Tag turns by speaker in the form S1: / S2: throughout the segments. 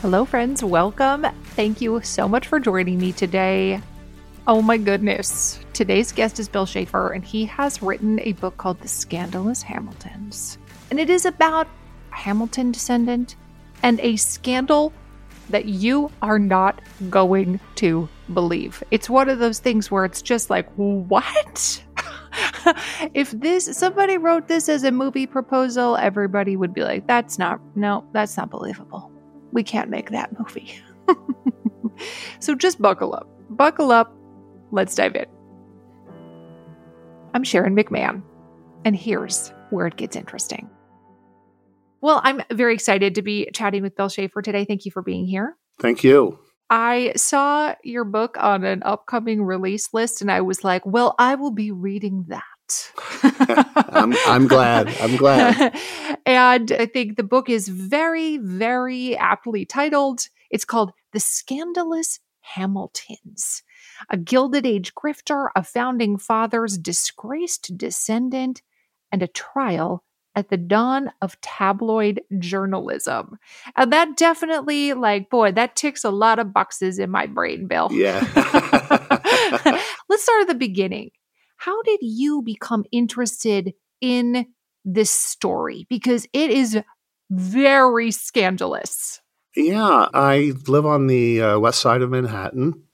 S1: Hello, friends. Welcome. Thank you so much for joining me today. Oh my goodness. Today's guest is Bill Shaffer, and he has written a book called The Scandalous Hamiltons. And it is about a Hamilton descendant and a scandal that you are not going to believe. It's one of those things where it's just like, what? if this somebody wrote this as a movie proposal, everybody would be like, that's not no, that's not believable we can't make that movie. so just buckle up. Buckle up. Let's dive in. I'm Sharon McMahon, and here's where it gets interesting. Well, I'm very excited to be chatting with Bill Shaffer today. Thank you for being here.
S2: Thank you.
S1: I saw your book on an upcoming release list, and I was like, well, I will be reading that.
S2: I'm, I'm glad. I'm glad.
S1: and I think the book is very, very aptly titled. It's called The Scandalous Hamiltons. A Gilded Age grifter, a founding father's disgraced descendant, and a trial at the dawn of tabloid journalism. And that definitely, like, boy, that ticks a lot of boxes in my brain, Bill.
S2: Yeah.
S1: Let's start at the beginning. How did you become interested in this story? Because it is very scandalous.
S2: Yeah, I live on the uh, west side of Manhattan.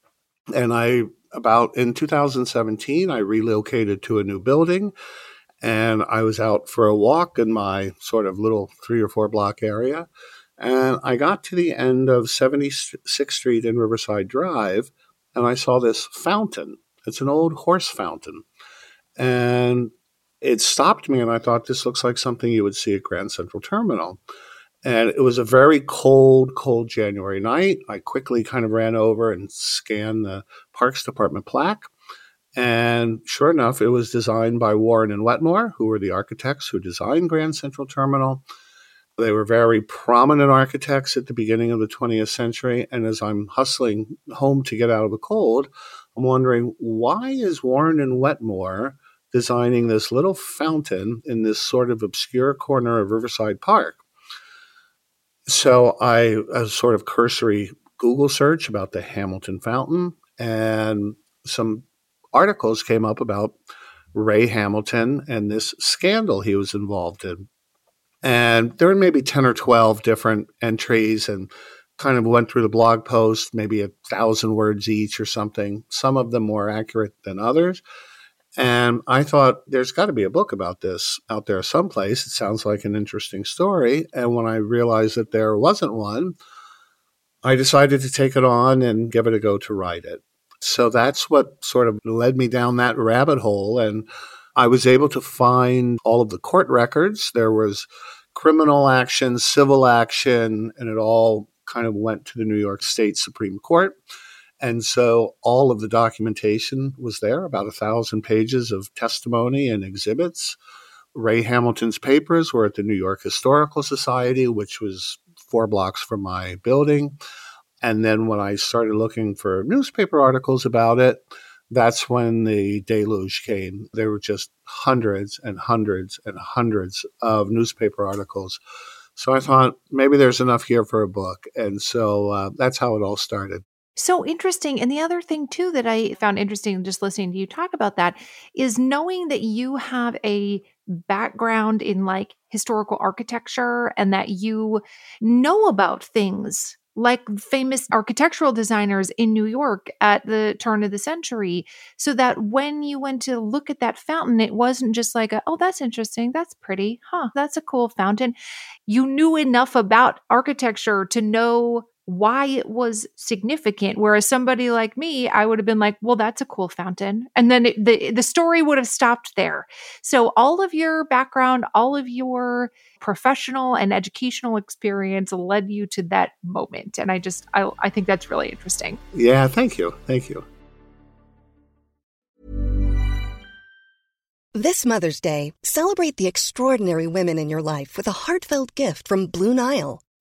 S2: And I, about in 2017, I relocated to a new building and I was out for a walk in my sort of little three or four block area. And I got to the end of 76th Street and Riverside Drive, and I saw this fountain. It's an old horse fountain. And it stopped me, and I thought this looks like something you would see at Grand Central Terminal. And it was a very cold, cold January night. I quickly kind of ran over and scanned the Parks Department plaque. And sure enough, it was designed by Warren and Wetmore, who were the architects who designed Grand Central Terminal. They were very prominent architects at the beginning of the 20th century. And as I'm hustling home to get out of the cold, I'm wondering why is Warren and Wetmore designing this little fountain in this sort of obscure corner of Riverside Park. So I, a sort of cursory Google search about the Hamilton Fountain, and some articles came up about Ray Hamilton and this scandal he was involved in. And there were maybe 10 or 12 different entries and kind of went through the blog post, maybe a thousand words each or something. Some of them more accurate than others. And I thought there's got to be a book about this out there someplace. It sounds like an interesting story. And when I realized that there wasn't one, I decided to take it on and give it a go to write it. So that's what sort of led me down that rabbit hole. And I was able to find all of the court records. There was criminal action, civil action, and it all kind of went to the New York State Supreme Court. And so all of the documentation was there, about a thousand pages of testimony and exhibits. Ray Hamilton's papers were at the New York Historical Society, which was four blocks from my building. And then when I started looking for newspaper articles about it, that's when the deluge came. There were just hundreds and hundreds and hundreds of newspaper articles. So I thought maybe there's enough here for a book. And so uh, that's how it all started.
S1: So interesting. And the other thing, too, that I found interesting just listening to you talk about that is knowing that you have a background in like historical architecture and that you know about things like famous architectural designers in New York at the turn of the century. So that when you went to look at that fountain, it wasn't just like, a, oh, that's interesting. That's pretty. Huh. That's a cool fountain. You knew enough about architecture to know why it was significant whereas somebody like me i would have been like well that's a cool fountain and then it, the the story would have stopped there. So all of your background all of your professional and educational experience led you to that moment and i just i, I think that's really interesting.
S2: Yeah thank you thank you.
S3: This mother's day celebrate the extraordinary women in your life with a heartfelt gift from blue nile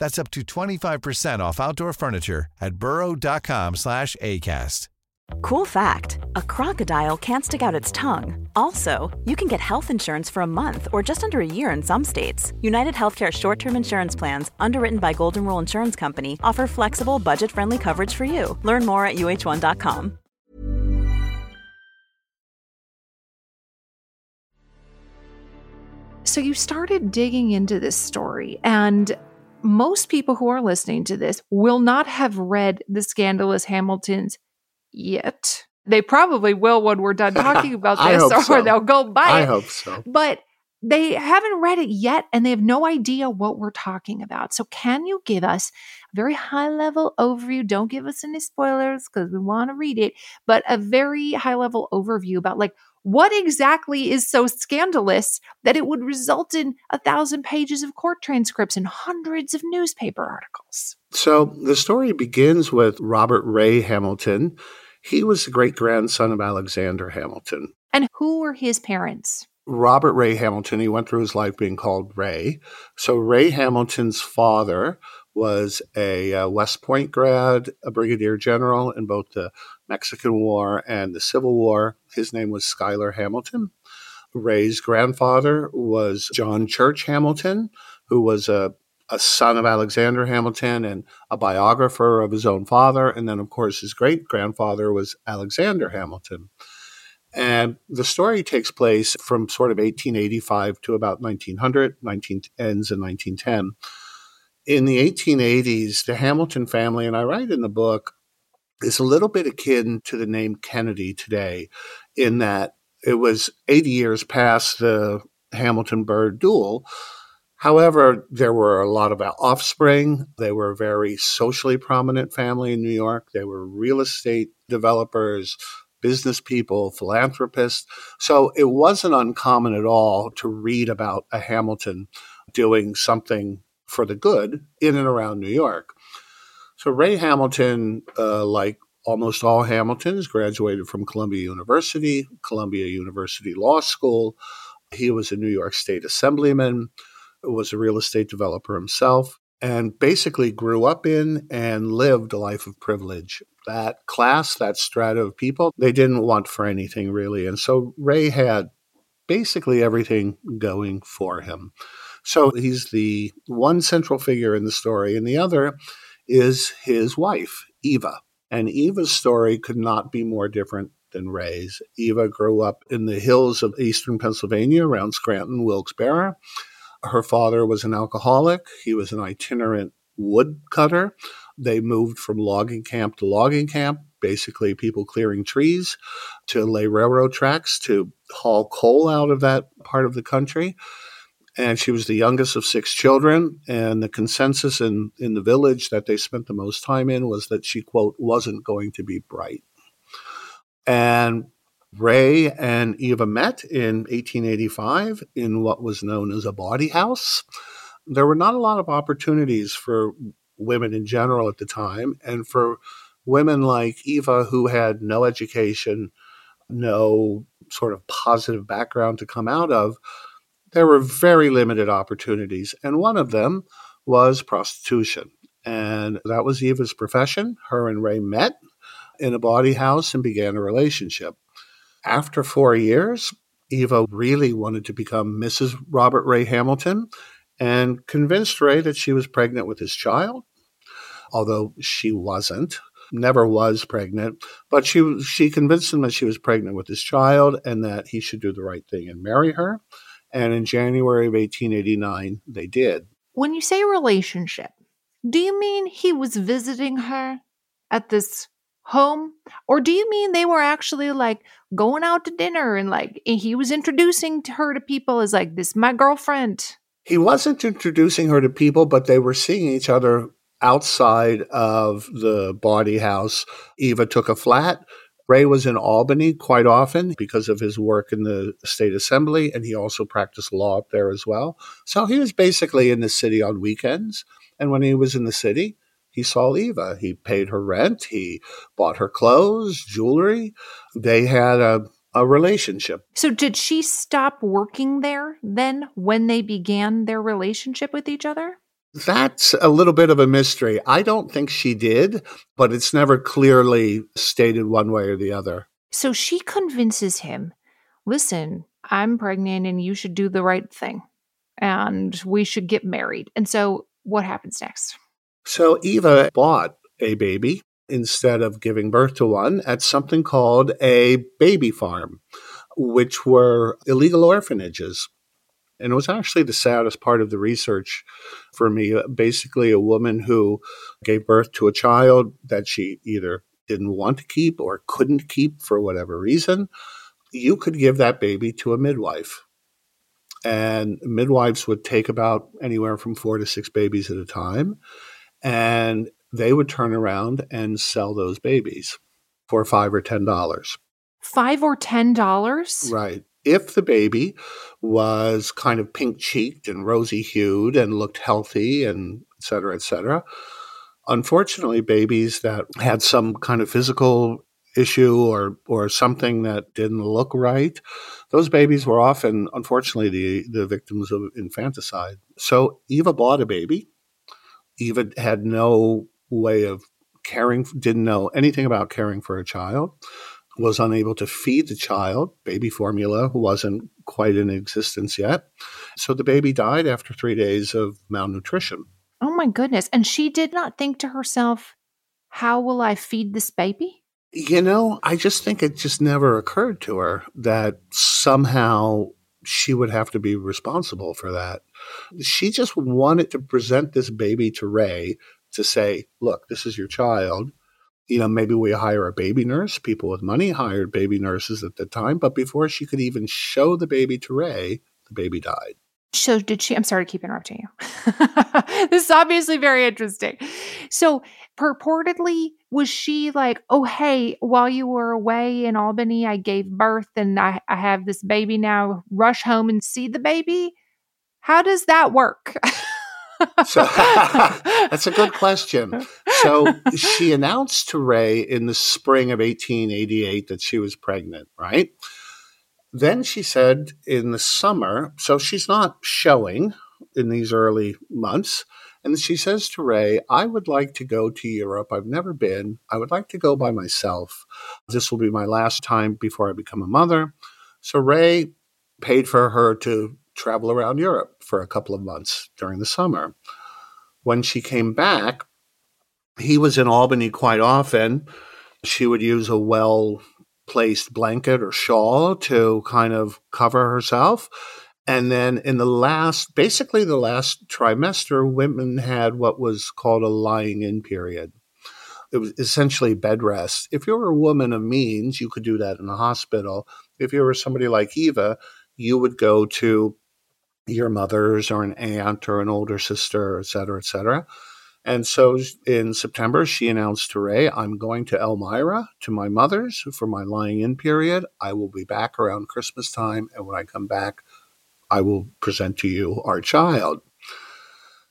S4: That's up to 25% off outdoor furniture at burrow.com slash ACAST.
S5: Cool fact a crocodile can't stick out its tongue. Also, you can get health insurance for a month or just under a year in some states. United Healthcare short term insurance plans, underwritten by Golden Rule Insurance Company, offer flexible, budget friendly coverage for you. Learn more at uhone.com.
S1: So you started digging into this story, and most people who are listening to this will not have read The Scandalous Hamiltons yet. They probably will when we're done talking about this, or
S2: so.
S1: they'll go buy it.
S2: I hope so.
S1: But they haven't read it yet and they have no idea what we're talking about. So, can you give us a very high level overview? Don't give us any spoilers because we want to read it, but a very high level overview about like what exactly is so scandalous that it would result in a thousand pages of court transcripts and hundreds of newspaper articles.
S2: So the story begins with Robert Ray Hamilton. He was the great grandson of Alexander Hamilton.
S1: And who were his parents?
S2: Robert Ray Hamilton, he went through his life being called Ray. So Ray Hamilton's father was a uh, West Point grad, a brigadier general in both the Mexican War and the Civil War. His name was Schuyler Hamilton. Ray's grandfather was John Church Hamilton, who was a, a son of Alexander Hamilton and a biographer of his own father. And then, of course, his great grandfather was Alexander Hamilton. And the story takes place from sort of 1885 to about 1900, 19 ends in 1910. In the 1880s, the Hamilton family, and I write in the book, is a little bit akin to the name Kennedy today, in that it was 80 years past the Hamilton Burr duel. However, there were a lot of offspring. They were a very socially prominent family in New York. They were real estate developers, business people, philanthropists. So it wasn't uncommon at all to read about a Hamilton doing something for the good in and around New York. So Ray Hamilton, uh, like almost all Hamiltons, graduated from Columbia University, Columbia University Law School. He was a New York State Assemblyman, was a real estate developer himself, and basically grew up in and lived a life of privilege. That class, that strata of people, they didn't want for anything really. And so Ray had basically everything going for him. So he's the one central figure in the story, and the other is his wife, Eva. And Eva's story could not be more different than Ray's. Eva grew up in the hills of eastern Pennsylvania around Scranton, Wilkes-Barre. Her father was an alcoholic. He was an itinerant woodcutter. They moved from logging camp to logging camp, basically people clearing trees to lay railroad tracks to haul coal out of that part of the country and she was the youngest of six children. And the consensus in, in the village that they spent the most time in was that she, quote, wasn't going to be bright. And Ray and Eva met in 1885 in what was known as a bawdy house. There were not a lot of opportunities for women in general at the time, and for women like Eva who had no education, no sort of positive background to come out of, there were very limited opportunities. And one of them was prostitution. And that was Eva's profession. Her and Ray met in a bawdy house and began a relationship. After four years, Eva really wanted to become Mrs. Robert Ray Hamilton and convinced Ray that she was pregnant with his child, although she wasn't, never was pregnant. But she, she convinced him that she was pregnant with his child and that he should do the right thing and marry her. And in January of 1889, they did.
S1: When you say relationship, do you mean he was visiting her at this home? Or do you mean they were actually like going out to dinner and like he was introducing to her to people as like, this my girlfriend?
S2: He wasn't introducing her to people, but they were seeing each other outside of the bawdy house. Eva took a flat. Ray was in Albany quite often because of his work in the state assembly, and he also practiced law up there as well. So he was basically in the city on weekends. And when he was in the city, he saw Eva. He paid her rent. He bought her clothes, jewelry. They had a, a relationship.
S1: So, did she stop working there then when they began their relationship with each other?
S2: That's a little bit of a mystery. I don't think she did, but it's never clearly stated one way or the other.
S1: So she convinces him listen, I'm pregnant and you should do the right thing and we should get married. And so what happens next?
S2: So Eva bought a baby instead of giving birth to one at something called a baby farm, which were illegal orphanages. And it was actually the saddest part of the research for me. Basically, a woman who gave birth to a child that she either didn't want to keep or couldn't keep for whatever reason, you could give that baby to a midwife. And midwives would take about anywhere from four to six babies at a time. And they would turn around and sell those babies for five or ten dollars.
S1: Five or ten dollars?
S2: Right if the baby was kind of pink cheeked and rosy hued and looked healthy and et cetera, et cetera. Unfortunately, babies that had some kind of physical issue or or something that didn't look right, those babies were often, unfortunately, the, the victims of infanticide. So Eva bought a baby. Eva had no way of caring, didn't know anything about caring for a child was unable to feed the child. Baby formula wasn't quite in existence yet. So the baby died after three days of malnutrition.
S1: Oh my goodness. And she did not think to herself, how will I feed this baby?
S2: You know, I just think it just never occurred to her that somehow she would have to be responsible for that. She just wanted to present this baby to Ray to say, look, this is your child you know, maybe we hire a baby nurse. People with money hired baby nurses at the time, but before she could even show the baby to Ray, the baby died.
S1: So did she? I'm sorry to keep interrupting you. this is obviously very interesting. So purportedly, was she like, "Oh, hey, while you were away in Albany, I gave birth and I, I have this baby now. Rush home and see the baby." How does that work?
S2: so that's a good question. So she announced to Ray in the spring of 1888 that she was pregnant, right? Then she said in the summer, so she's not showing in these early months. And she says to Ray, I would like to go to Europe. I've never been. I would like to go by myself. This will be my last time before I become a mother. So Ray paid for her to travel around Europe for a couple of months during the summer. When she came back, he was in Albany quite often. She would use a well placed blanket or shawl to kind of cover herself. And then in the last, basically the last trimester, women had what was called a lying in period. It was essentially bed rest. If you were a woman of means, you could do that in a hospital. If you were somebody like Eva, you would go to your mother's or an aunt or an older sister, et cetera, et cetera. And so in September, she announced to Ray, I'm going to Elmira to my mother's for my lying in period. I will be back around Christmas time. And when I come back, I will present to you our child.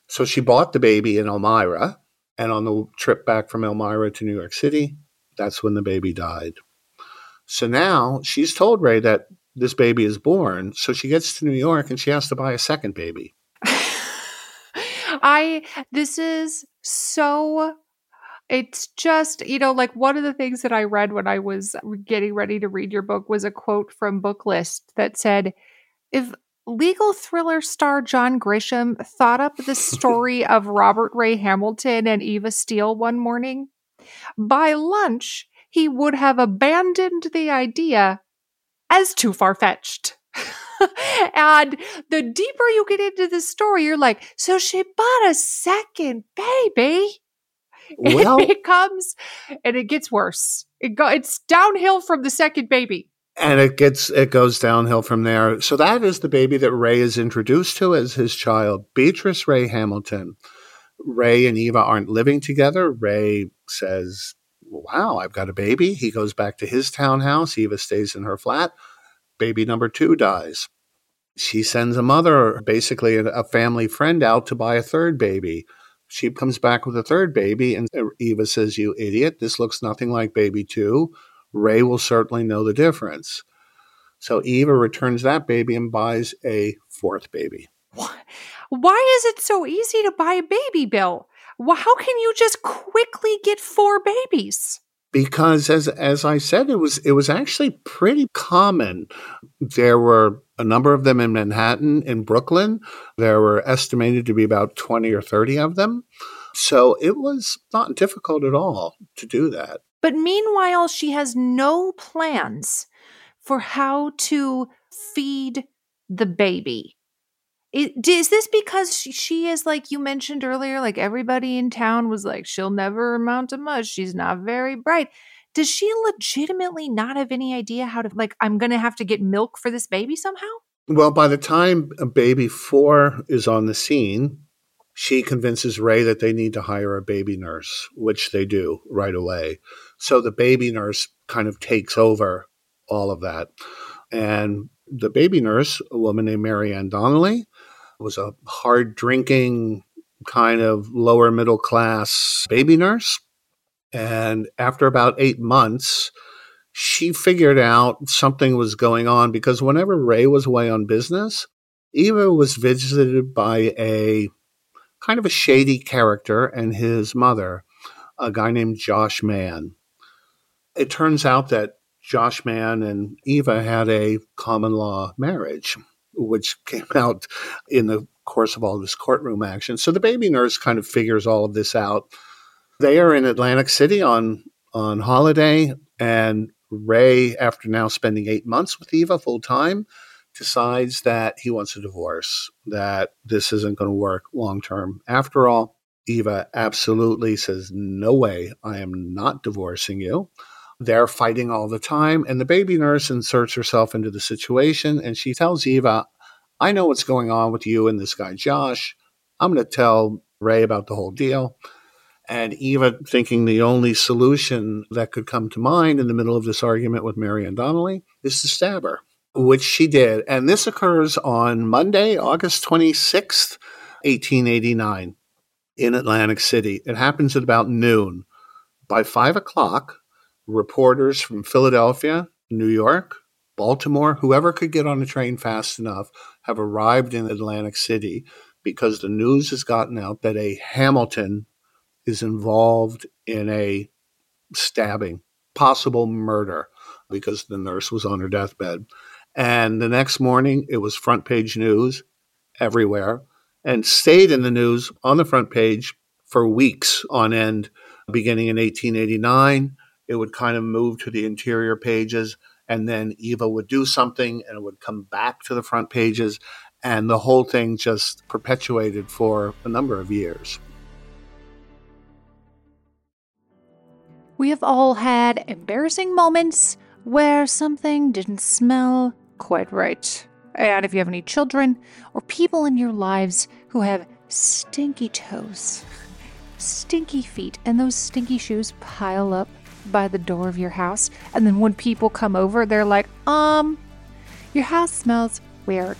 S2: So she bought the baby in Elmira. And on the trip back from Elmira to New York City, that's when the baby died. So now she's told Ray that this baby is born. So she gets to New York and she has to buy a second baby.
S1: I, this is so it's just you know like one of the things that i read when i was getting ready to read your book was a quote from booklist that said if legal thriller star john grisham thought up the story of robert ray hamilton and eva steele one morning by lunch he would have abandoned the idea as too far fetched. and the deeper you get into the story, you're like, so she bought a second baby.
S2: Well,
S1: it comes and it gets worse. It go, it's downhill from the second baby.
S2: And it gets it goes downhill from there. So that is the baby that Ray is introduced to as his child, Beatrice Ray Hamilton. Ray and Eva aren't living together. Ray says, "Wow, I've got a baby." He goes back to his townhouse. Eva stays in her flat. Baby number 2 dies. She sends a mother, basically a family friend out to buy a third baby. She comes back with a third baby and uh, Eva says, "You idiot, this looks nothing like baby 2." Ray will certainly know the difference. So Eva returns that baby and buys a fourth baby.
S1: Why is it so easy to buy a baby, Bill? How can you just quickly get four babies?
S2: Because as as I said, it was it was actually pretty common. There were a number of them in Manhattan, in Brooklyn. There were estimated to be about 20 or 30 of them. So it was not difficult at all to do that.
S1: But meanwhile, she has no plans for how to feed the baby. Is this because she- is like you mentioned earlier? Like everybody in town was like, she'll never amount to much. She's not very bright. Does she legitimately not have any idea how to, like, I'm going to have to get milk for this baby somehow?
S2: Well, by the time baby four is on the scene, she convinces Ray that they need to hire a baby nurse, which they do right away. So the baby nurse kind of takes over all of that. And the baby nurse, a woman named Marianne Donnelly, was a hard drinking, kind of lower middle class baby nurse. And after about eight months, she figured out something was going on because whenever Ray was away on business, Eva was visited by a kind of a shady character and his mother, a guy named Josh Mann. It turns out that Josh Mann and Eva had a common law marriage, which came out in the course of all this courtroom action. So the baby nurse kind of figures all of this out. They are in Atlantic City on on holiday, and Ray, after now spending eight months with Eva full time, decides that he wants a divorce, that this isn't going to work long term. After all, Eva absolutely says, No way, I am not divorcing you. They're fighting all the time, and the baby nurse inserts herself into the situation and she tells Eva, I know what's going on with you and this guy, Josh. I'm going to tell Ray about the whole deal. And Eva, thinking the only solution that could come to mind in the middle of this argument with Marianne Donnelly is to stab her, which she did. And this occurs on Monday, August 26th, 1889, in Atlantic City. It happens at about noon. By five o'clock, reporters from Philadelphia, New York, Baltimore, whoever could get on a train fast enough, have arrived in Atlantic City because the news has gotten out that a Hamilton is involved in a stabbing, possible murder, because the nurse was on her deathbed. And the next morning, it was front page news everywhere and stayed in the news on the front page for weeks on end, beginning in 1889. It would kind of move to the interior pages, and then Eva would do something and it would come back to the front pages. And the whole thing just perpetuated for a number of years.
S1: We have all had embarrassing moments where something didn't smell quite right. And if you have any children or people in your lives who have stinky toes, stinky feet, and those stinky shoes pile up by the door of your house, and then when people come over, they're like, um, your house smells weird.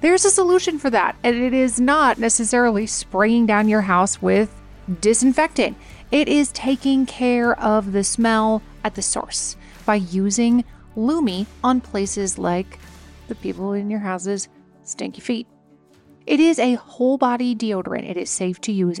S1: There's a solution for that, and it is not necessarily spraying down your house with disinfectant. It is taking care of the smell at the source by using Lume on places like the people in your house's stinky feet. It is a whole body deodorant. It is safe to use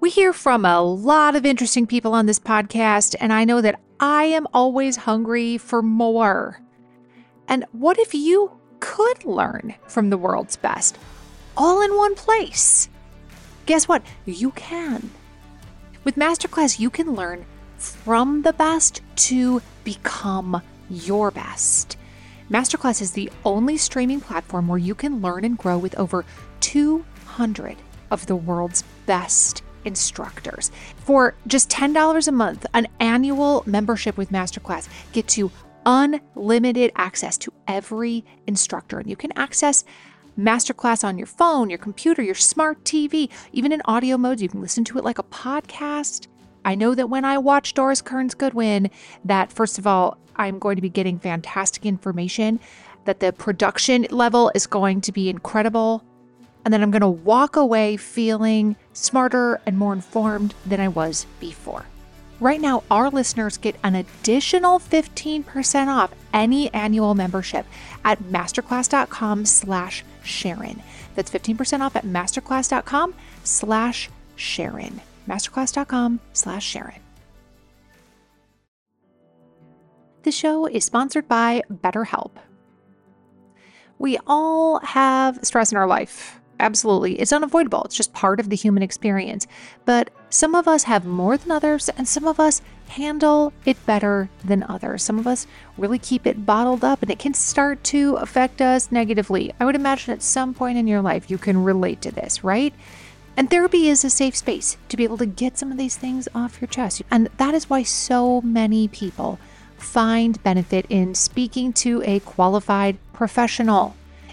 S1: We hear from a lot of interesting people on this podcast, and I know that I am always hungry for more. And what if you could learn from the world's best all in one place? Guess what? You can. With Masterclass, you can learn from the best to become your best. Masterclass is the only streaming platform where you can learn and grow with over 200 of the world's best instructors. For just $10 a month, an annual membership with Masterclass gets you unlimited access to every instructor. And you can access Masterclass on your phone, your computer, your smart TV, even in audio modes. You can listen to it like a podcast. I know that when I watch Doris Kearns Goodwin, that first of all, I'm going to be getting fantastic information, that the production level is going to be incredible, and then I'm going to walk away feeling smarter and more informed than I was before. Right now, our listeners get an additional 15% off any annual membership at masterclass.com slash Sharon. That's 15% off at masterclass.com slash Sharon. Masterclass.com slash Sharon. The show is sponsored by BetterHelp. We all have stress in our life Absolutely. It's unavoidable. It's just part of the human experience. But some of us have more than others, and some of us handle it better than others. Some of us really keep it bottled up, and it can start to affect us negatively. I would imagine at some point in your life you can relate to this, right? And therapy is a safe space to be able to get some of these things off your chest. And that is why so many people find benefit in speaking to a qualified professional.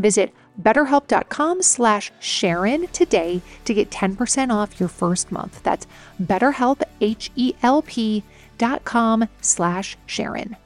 S1: Visit betterhelp.com slash Sharon today to get 10% off your first month. That's betterhelp, H-E-L-P dot com slash Sharon.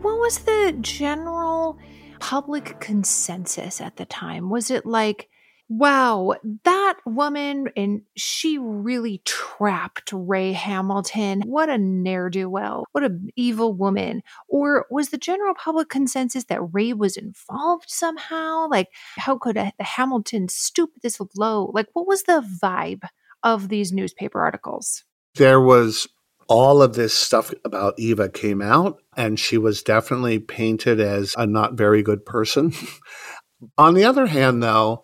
S1: What was the general public consensus at the time? Was it like Wow, that woman, and she really trapped Ray Hamilton. What a ne'er do well. What an evil woman. Or was the general public consensus that Ray was involved somehow? Like, how could a, the Hamilton stoop this low? Like, what was the vibe of these newspaper articles?
S2: There was all of this stuff about Eva came out, and she was definitely painted as a not very good person. On the other hand, though,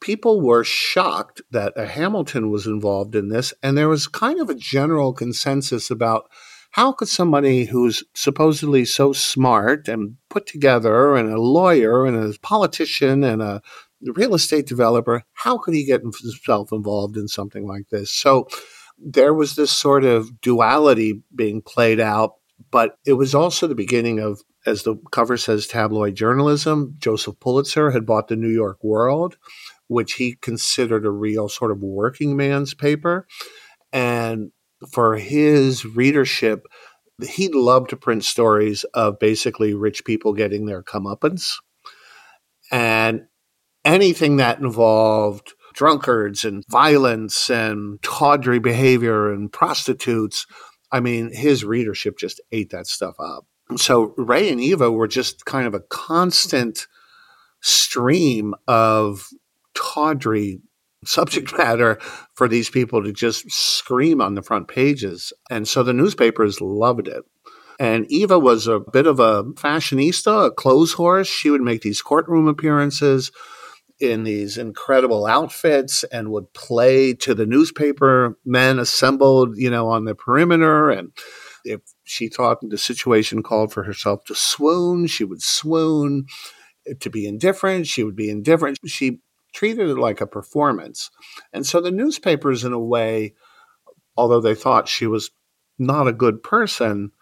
S2: people were shocked that a Hamilton was involved in this, and there was kind of a general consensus about how could somebody who's supposedly so smart and put together and a lawyer and a politician and a real estate developer, how could he get himself involved in something like this? So there was this sort of duality being played out, but it was also the beginning of as the cover says, tabloid journalism. Joseph Pulitzer had bought the New York World which he considered a real sort of working man's paper. And for his readership, he loved to print stories of basically rich people getting their comeuppance. And anything that involved drunkards and violence and tawdry behavior and prostitutes, I mean, his readership just ate that stuff up. So Ray and Eva were just kind of a constant stream of tawdry subject matter for these people to just scream on the front pages. And so the newspapers loved it. And Eva was a bit of a fashionista, a clothes horse. She would make these courtroom appearances in these incredible outfits and would play to the newspaper men assembled, you know, on the perimeter. And If she thought the situation called for herself to swoon, she would swoon. To be indifferent, she would be indifferent. She treated it like a performance. And so the newspapers, in a way, although they thought she was not a good person,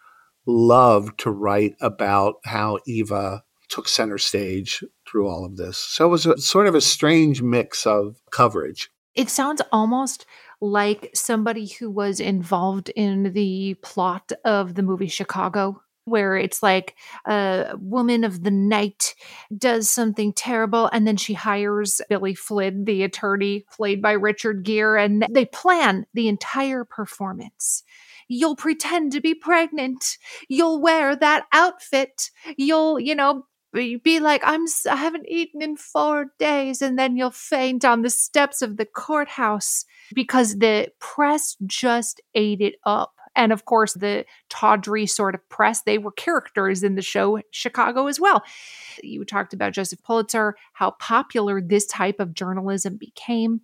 S2: loved to write about how Eva took center stage through all of this. So it was a, sort of a strange mix of coverage.
S1: It sounds almost like somebody who was involved in the plot of the movie Chicago where it's like a woman of the night does something terrible and then she hires Billy Flynn, the attorney played by Richard Gere, and they plan the entire performance. You'll pretend to be pregnant. You'll wear that outfit. You'll, you know, be like, I'm, I haven't eaten in four days. And then you'll faint on the steps of the courthouse because the press just ate it up. And of course, the tawdry sort of press, they were characters in the show Chicago as well. You talked about Joseph Pulitzer, how popular this type of journalism became.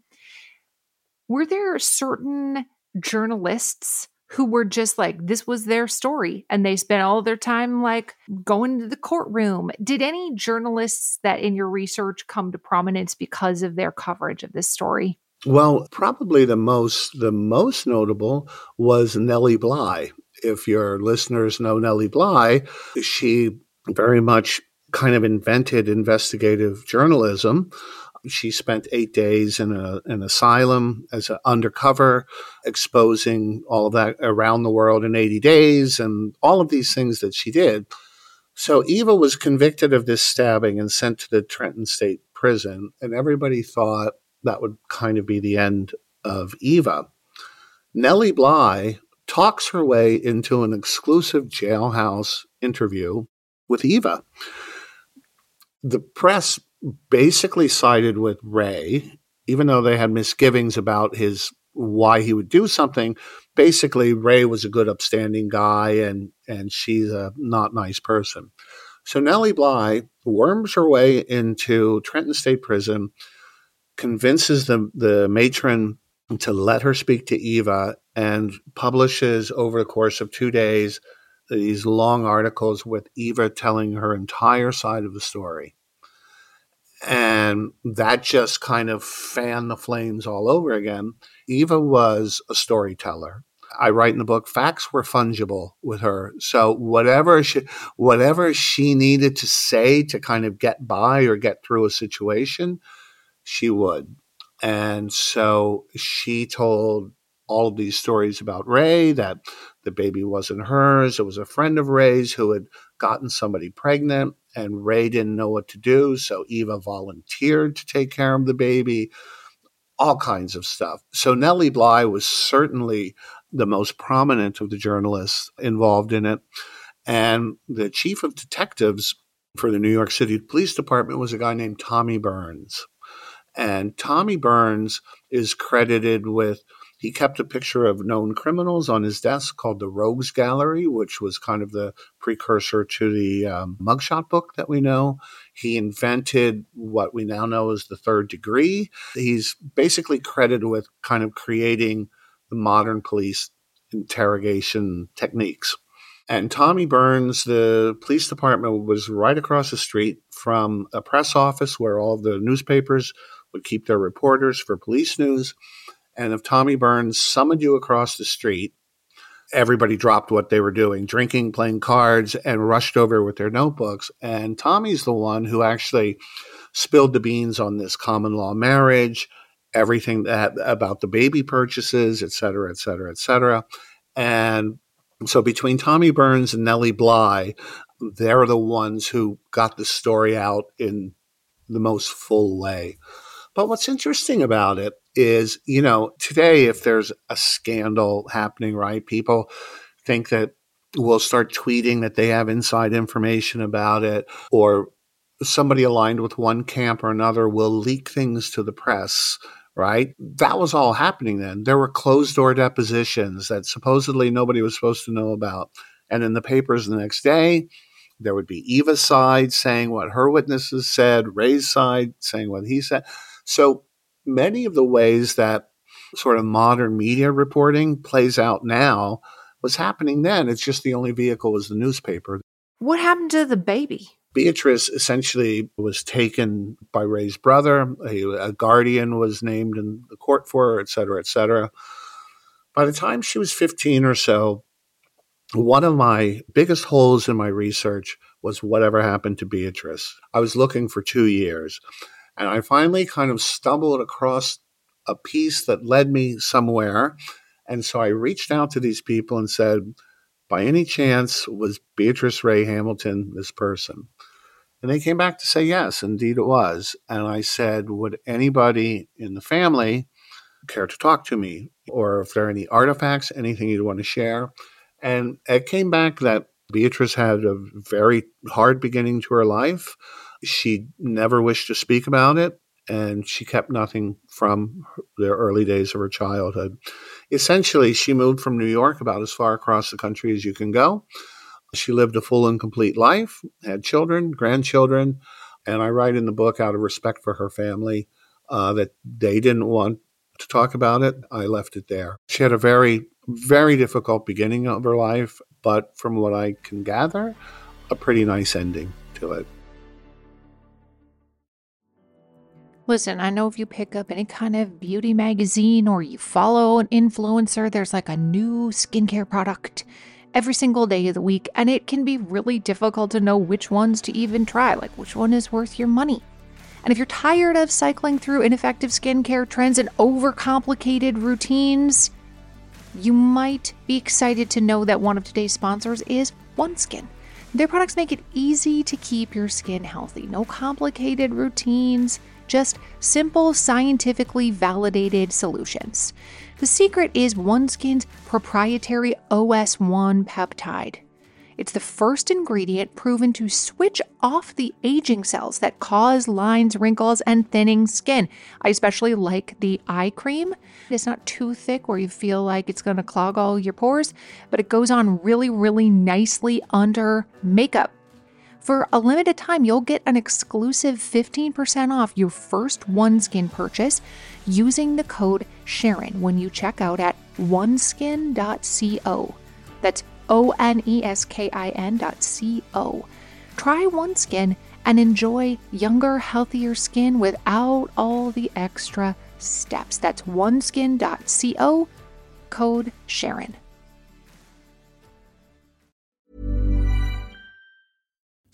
S1: Were there certain journalists who were just like this was their story and they spent all their time like going to the courtroom did any journalists that in your research come to prominence because of their coverage of this story
S2: well, probably the most the most notable was Nellie Bly. If your listeners know Nellie Bly, she very much kind of invented investigative journalism. She spent eight days in a, an asylum as an undercover, exposing all of that around the world in 80 days and all of these things that she did. So Eva was convicted of this stabbing and sent to the Trenton State Prison, and everybody thought that would kind of be the end of Eva. Nellie Bly talks her way into an exclusive jailhouse interview with Eva. The press basically sided with Ray, even though they had misgivings about his why he would do something. Basically, Ray was a good, upstanding guy, and and she's a not nice person. So Nellie Bly worms her way into Trenton State Prison convinces the, the matron to let her speak to Eva and publishes over the course of two days these long articles with Eva telling her entire side of the story. And that just kind of fanned the flames all over again. Eva was a storyteller. I write in the book, facts were fungible with her. So whatever she, whatever she needed to say to kind of get by or get through a situation, she would. And so she told all of these stories about Ray that the baby wasn't hers. It was a friend of Ray's who had gotten somebody pregnant, and Ray didn't know what to do. So Eva volunteered to take care of the baby, all kinds of stuff. So Nellie Bly was certainly the most prominent of the journalists involved in it. And the chief of detectives for the New York City Police Department was a guy named Tommy Burns. And Tommy Burns is credited with he kept a picture of known criminals on his desk called the Rogues Gallery, which was kind of the precursor to the um, mugshot book that we know. He invented what we now know as the third degree. He's basically credited with kind of creating the modern police interrogation techniques. And Tommy Burns, the police department was right across the street from a press office where all the newspapers would keep their reporters for police news. And if Tommy Burns summoned you across the street, everybody dropped what they were doing, drinking, playing cards, and rushed over with their notebooks. And Tommy's the one who actually spilled the beans on this common law marriage, everything that about the baby purchases, et cetera, et cetera, et cetera. And so between Tommy Burns and Nellie Bly, they're the ones who got the story out in the most full way. But what's interesting about it is, you know, today, if there's a scandal happening, right, people think that we'll start tweeting that they have inside information about it, or somebody aligned with one camp or another will leak things to the press right? That was all happening then. There were closed door depositions that supposedly nobody was supposed to know about. And in the papers the next day, there would be Eva's side saying what her witnesses said, Ray's side saying what he said. So many of the ways that sort of modern media reporting plays out now was happening then. It's just the only vehicle was the newspaper.
S1: What happened to the baby?
S2: Beatrice essentially was taken by Ray's brother. A, a, guardian was named in the court for her, et cetera, et cetera. By the time she was 15 or so, one of my biggest holes in my research was whatever happened to Beatrice. I was looking for two years, and I finally kind of stumbled across a piece that led me somewhere. And so I reached out to these people and said, by any chance, was Beatrice Ray Hamilton this person? And they came back to say, yes, indeed it was. And I said, would anybody in the family care to talk to me? Or if there are any artifacts, anything you'd want to share? And it came back that Beatrice had a very hard beginning to her life. She never wished to speak about it, and she kept nothing from the early days of her childhood. Essentially, she moved from New York about as far across the country as you can go. She lived a full and complete life, had children, grandchildren, and I write in the book out of respect for her family uh, that they didn't want to talk about it. I left it there. She had a very, very difficult beginning of her life, but from what I can gather, a pretty nice ending to it.
S1: Listen, I know if you pick up any kind of beauty magazine or you follow an influencer, there's like a new skincare product every single day of the week, and it can be really difficult to know which ones to even try, like which one is worth your money. And if you're tired of cycling through ineffective skincare trends and overcomplicated routines, you might be excited to know that one of today's sponsors is OneSkin. Their products make it easy to keep your skin healthy. No complicated routines, just simple, scientifically validated solutions. The secret is OneSkin's proprietary OS1 peptide. It's the first ingredient proven to switch off the aging cells that cause lines, wrinkles, and thinning skin. I especially like the eye cream. It's not too thick where you feel like it's going to clog all your pores, but it goes on really, really nicely under makeup. For a limited time, you'll get an exclusive 15% off your first OneSkin purchase using the code Sharon when you check out at oneskin.co. That's O N E S K I N dot C O. Try OneSkin and enjoy younger, healthier skin without all the extra steps. That's oneskin.co, code Sharon.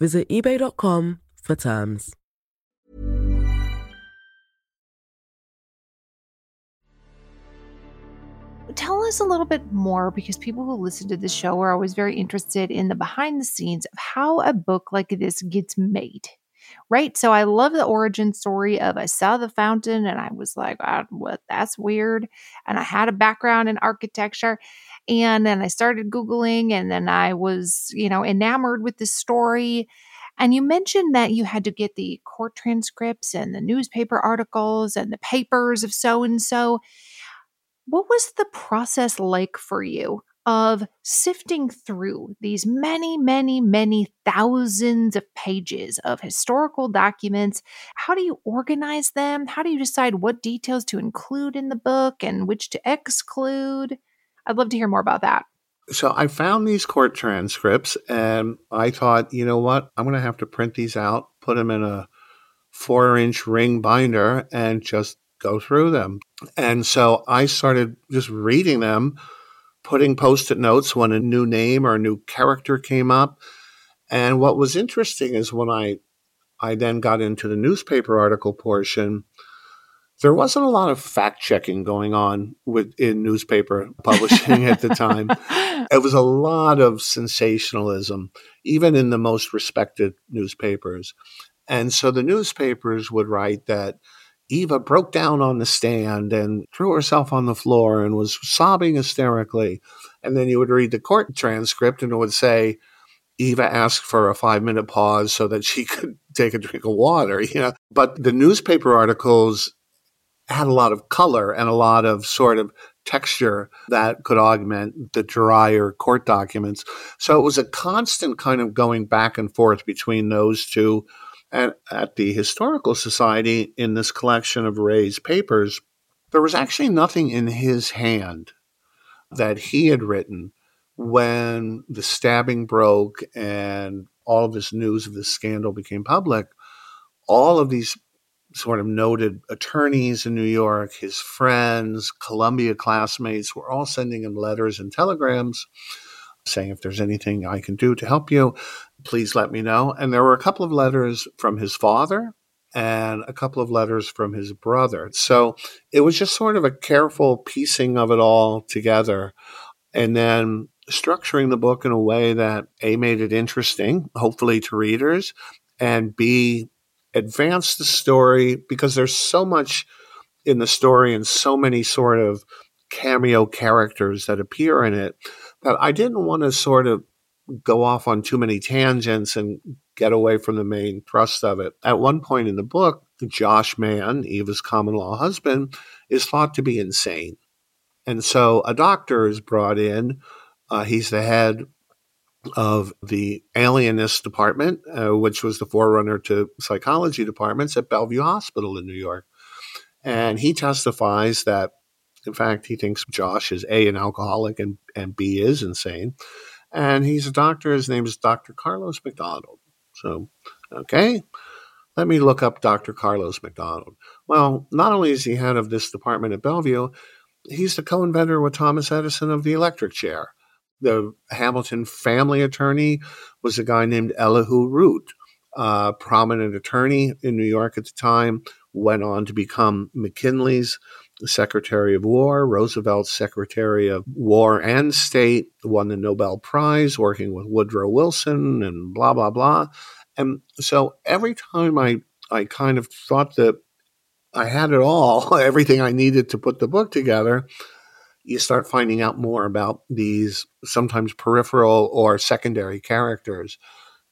S6: Visit eBay.com for terms.
S1: Tell us a little bit more because people who listen to the show are always very interested in the behind the scenes of how a book like this gets made. right? So I love the origin story of I saw the fountain and I was like, oh, what? That's weird. And I had a background in architecture. And then I started Googling and then I was, you know, enamored with this story. And you mentioned that you had to get the court transcripts and the newspaper articles and the papers of so and so. What was the process like for you of sifting through these many, many, many thousands of pages of historical documents? How do you organize them? How do you decide what details to include in the book and which to exclude? I'd love to hear more about that.
S2: So I found these court transcripts and I thought, you know what? I'm going to have to print these out, put them in a four inch ring binder, and just go through them. And so I started just reading them, putting post it notes when a new name or a new character came up. And what was interesting is when I I then got into the newspaper article portion, there wasn't a lot of fact checking going on with in newspaper publishing at the time. It was a lot of sensationalism, even in the most respected newspapers. And so the newspapers would write that Eva broke down on the stand and threw herself on the floor and was sobbing hysterically. And then you would read the court transcript and it would say, Eva asked for a five minute pause so that she could take a drink of water, you know. But the newspaper articles had a lot of color and a lot of sort of texture that could augment the drier court documents. So it was a constant kind of going back and forth between those two. And at the Historical Society, in this collection of Ray's papers, there was actually nothing in his hand that he had written when the stabbing broke and all of this news of this scandal became public. All of these sort of noted attorneys in New York, his friends, Columbia classmates were all sending him letters and telegrams saying, if there's anything I can do to help you, please let me know. And there were a couple of letters from his father and a couple of letters from his brother. So it was just sort of a careful piecing of it all together. And then structuring the book in a way that A made it interesting, hopefully to readers, and B advance the story because there's so much in the story and so many sort of cameo characters that appear in it that I didn't want to sort of go off on too many tangents and get away from the main thrust of it. At one point in the book, Josh Mann, Eva's common law husband, is thought to be insane. And so a doctor is brought in. Uh, he's the head of the alienist department, uh, which was the forerunner to psychology departments at Bellevue Hospital in New York. And he testifies that, in fact, he thinks Josh is A, an alcoholic, and, and B, is insane. And he's a doctor. His name is Dr. Carlos MacDonald. So, okay, let me look up Dr. Carlos MacDonald. Well, not only is he head of this department at Bellevue, he's the co inventor with Thomas Edison of the electric chair the Hamilton family attorney was a guy named Elihu Root, a prominent attorney in New York at the time, went on to become McKinley's Secretary of War, Roosevelt's Secretary of War and State, won the Nobel Prize working with Woodrow Wilson and blah, blah, blah. And so every time I, I kind of thought that I had it all, everything I needed to put the book together, you start finding out more about these sometimes peripheral or secondary characters.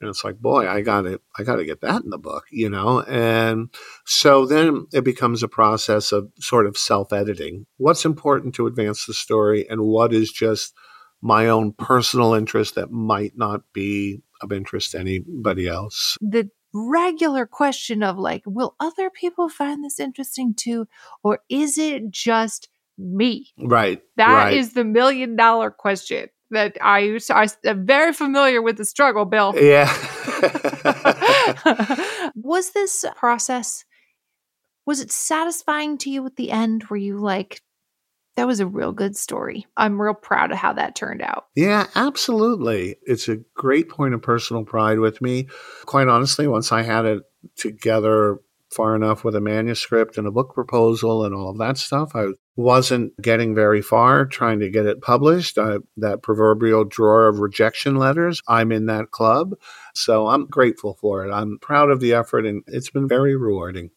S2: And it's like boy i gotta i gotta get that in the book you know? And so then it becomes a process of sort of self-editing. What's important to advance the story and what is just my own personal interest that might not be of interest to anybody else?
S1: The regular question of like will other people find this interesting too? Or is it just me?
S2: Right.
S1: That
S2: right.
S1: is the million dollar question that I used. To, I, am very familiar with the struggle, Bill.
S2: Yeah.
S1: was this process? Was it satisfying to you at the end? Were you like, that was a real good story. I'm real proud of how that turned out.
S2: Yeah, absolutely. It's a great point of personal pride with me. Quite honestly, once I had it together far enough with a manuscript and a book proposal and all of that stuff. I wasn't getting very far trying to get it published. I, that proverbial drawer of rejection letters, I'm in that club. So I'm grateful for it. I'm proud of the effort and it's been very rewarding.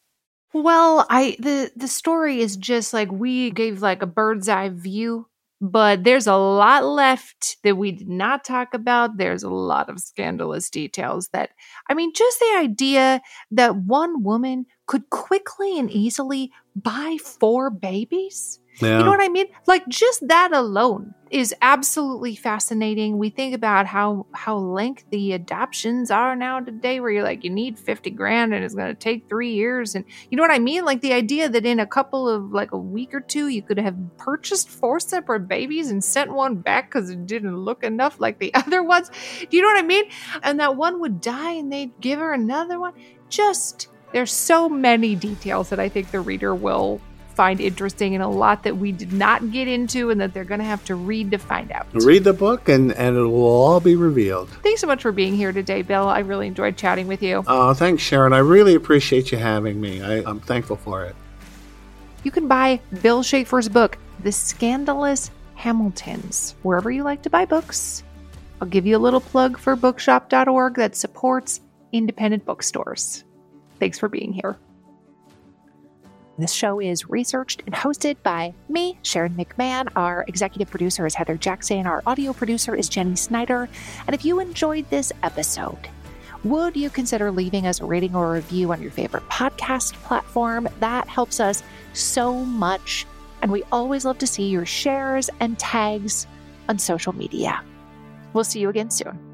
S1: Well, I the the story is just like we gave like a bird's eye view but there's a lot left that we did not talk about. There's a lot of scandalous details that, I mean, just the idea that one woman could quickly and easily buy four babies. Yeah. You know what I mean? Like just that alone is absolutely fascinating. We think about how how lengthy adoptions are now today where you're like you need 50 grand and it's going to take 3 years and you know what I mean? Like the idea that in a couple of like a week or two you could have purchased four separate babies and sent one back cuz it didn't look enough like the other ones. Do you know what I mean? And that one would die and they'd give her another one. Just there's so many details that I think the reader will find interesting and a lot that we did not get into and that they're going to have to read to find out.
S2: Read the book and, and it will all be revealed.
S1: Thanks so much for being here today, Bill. I really enjoyed chatting with you.
S2: Oh, thanks, Sharon. I really appreciate you having me. I, I'm thankful for it.
S1: You can buy Bill Shaffer's book, The Scandalous Hamiltons, wherever you like to buy books. I'll give you a little plug for bookshop.org that supports independent bookstores. Thanks for being here. This show is researched and hosted by me, Sharon McMahon. Our executive producer is Heather Jackson. Our audio producer is Jenny Snyder. And if you enjoyed this episode, would you consider leaving us a rating or a review on your favorite podcast platform? That helps us so much. And we always love to see your shares and tags on social media. We'll see you again soon.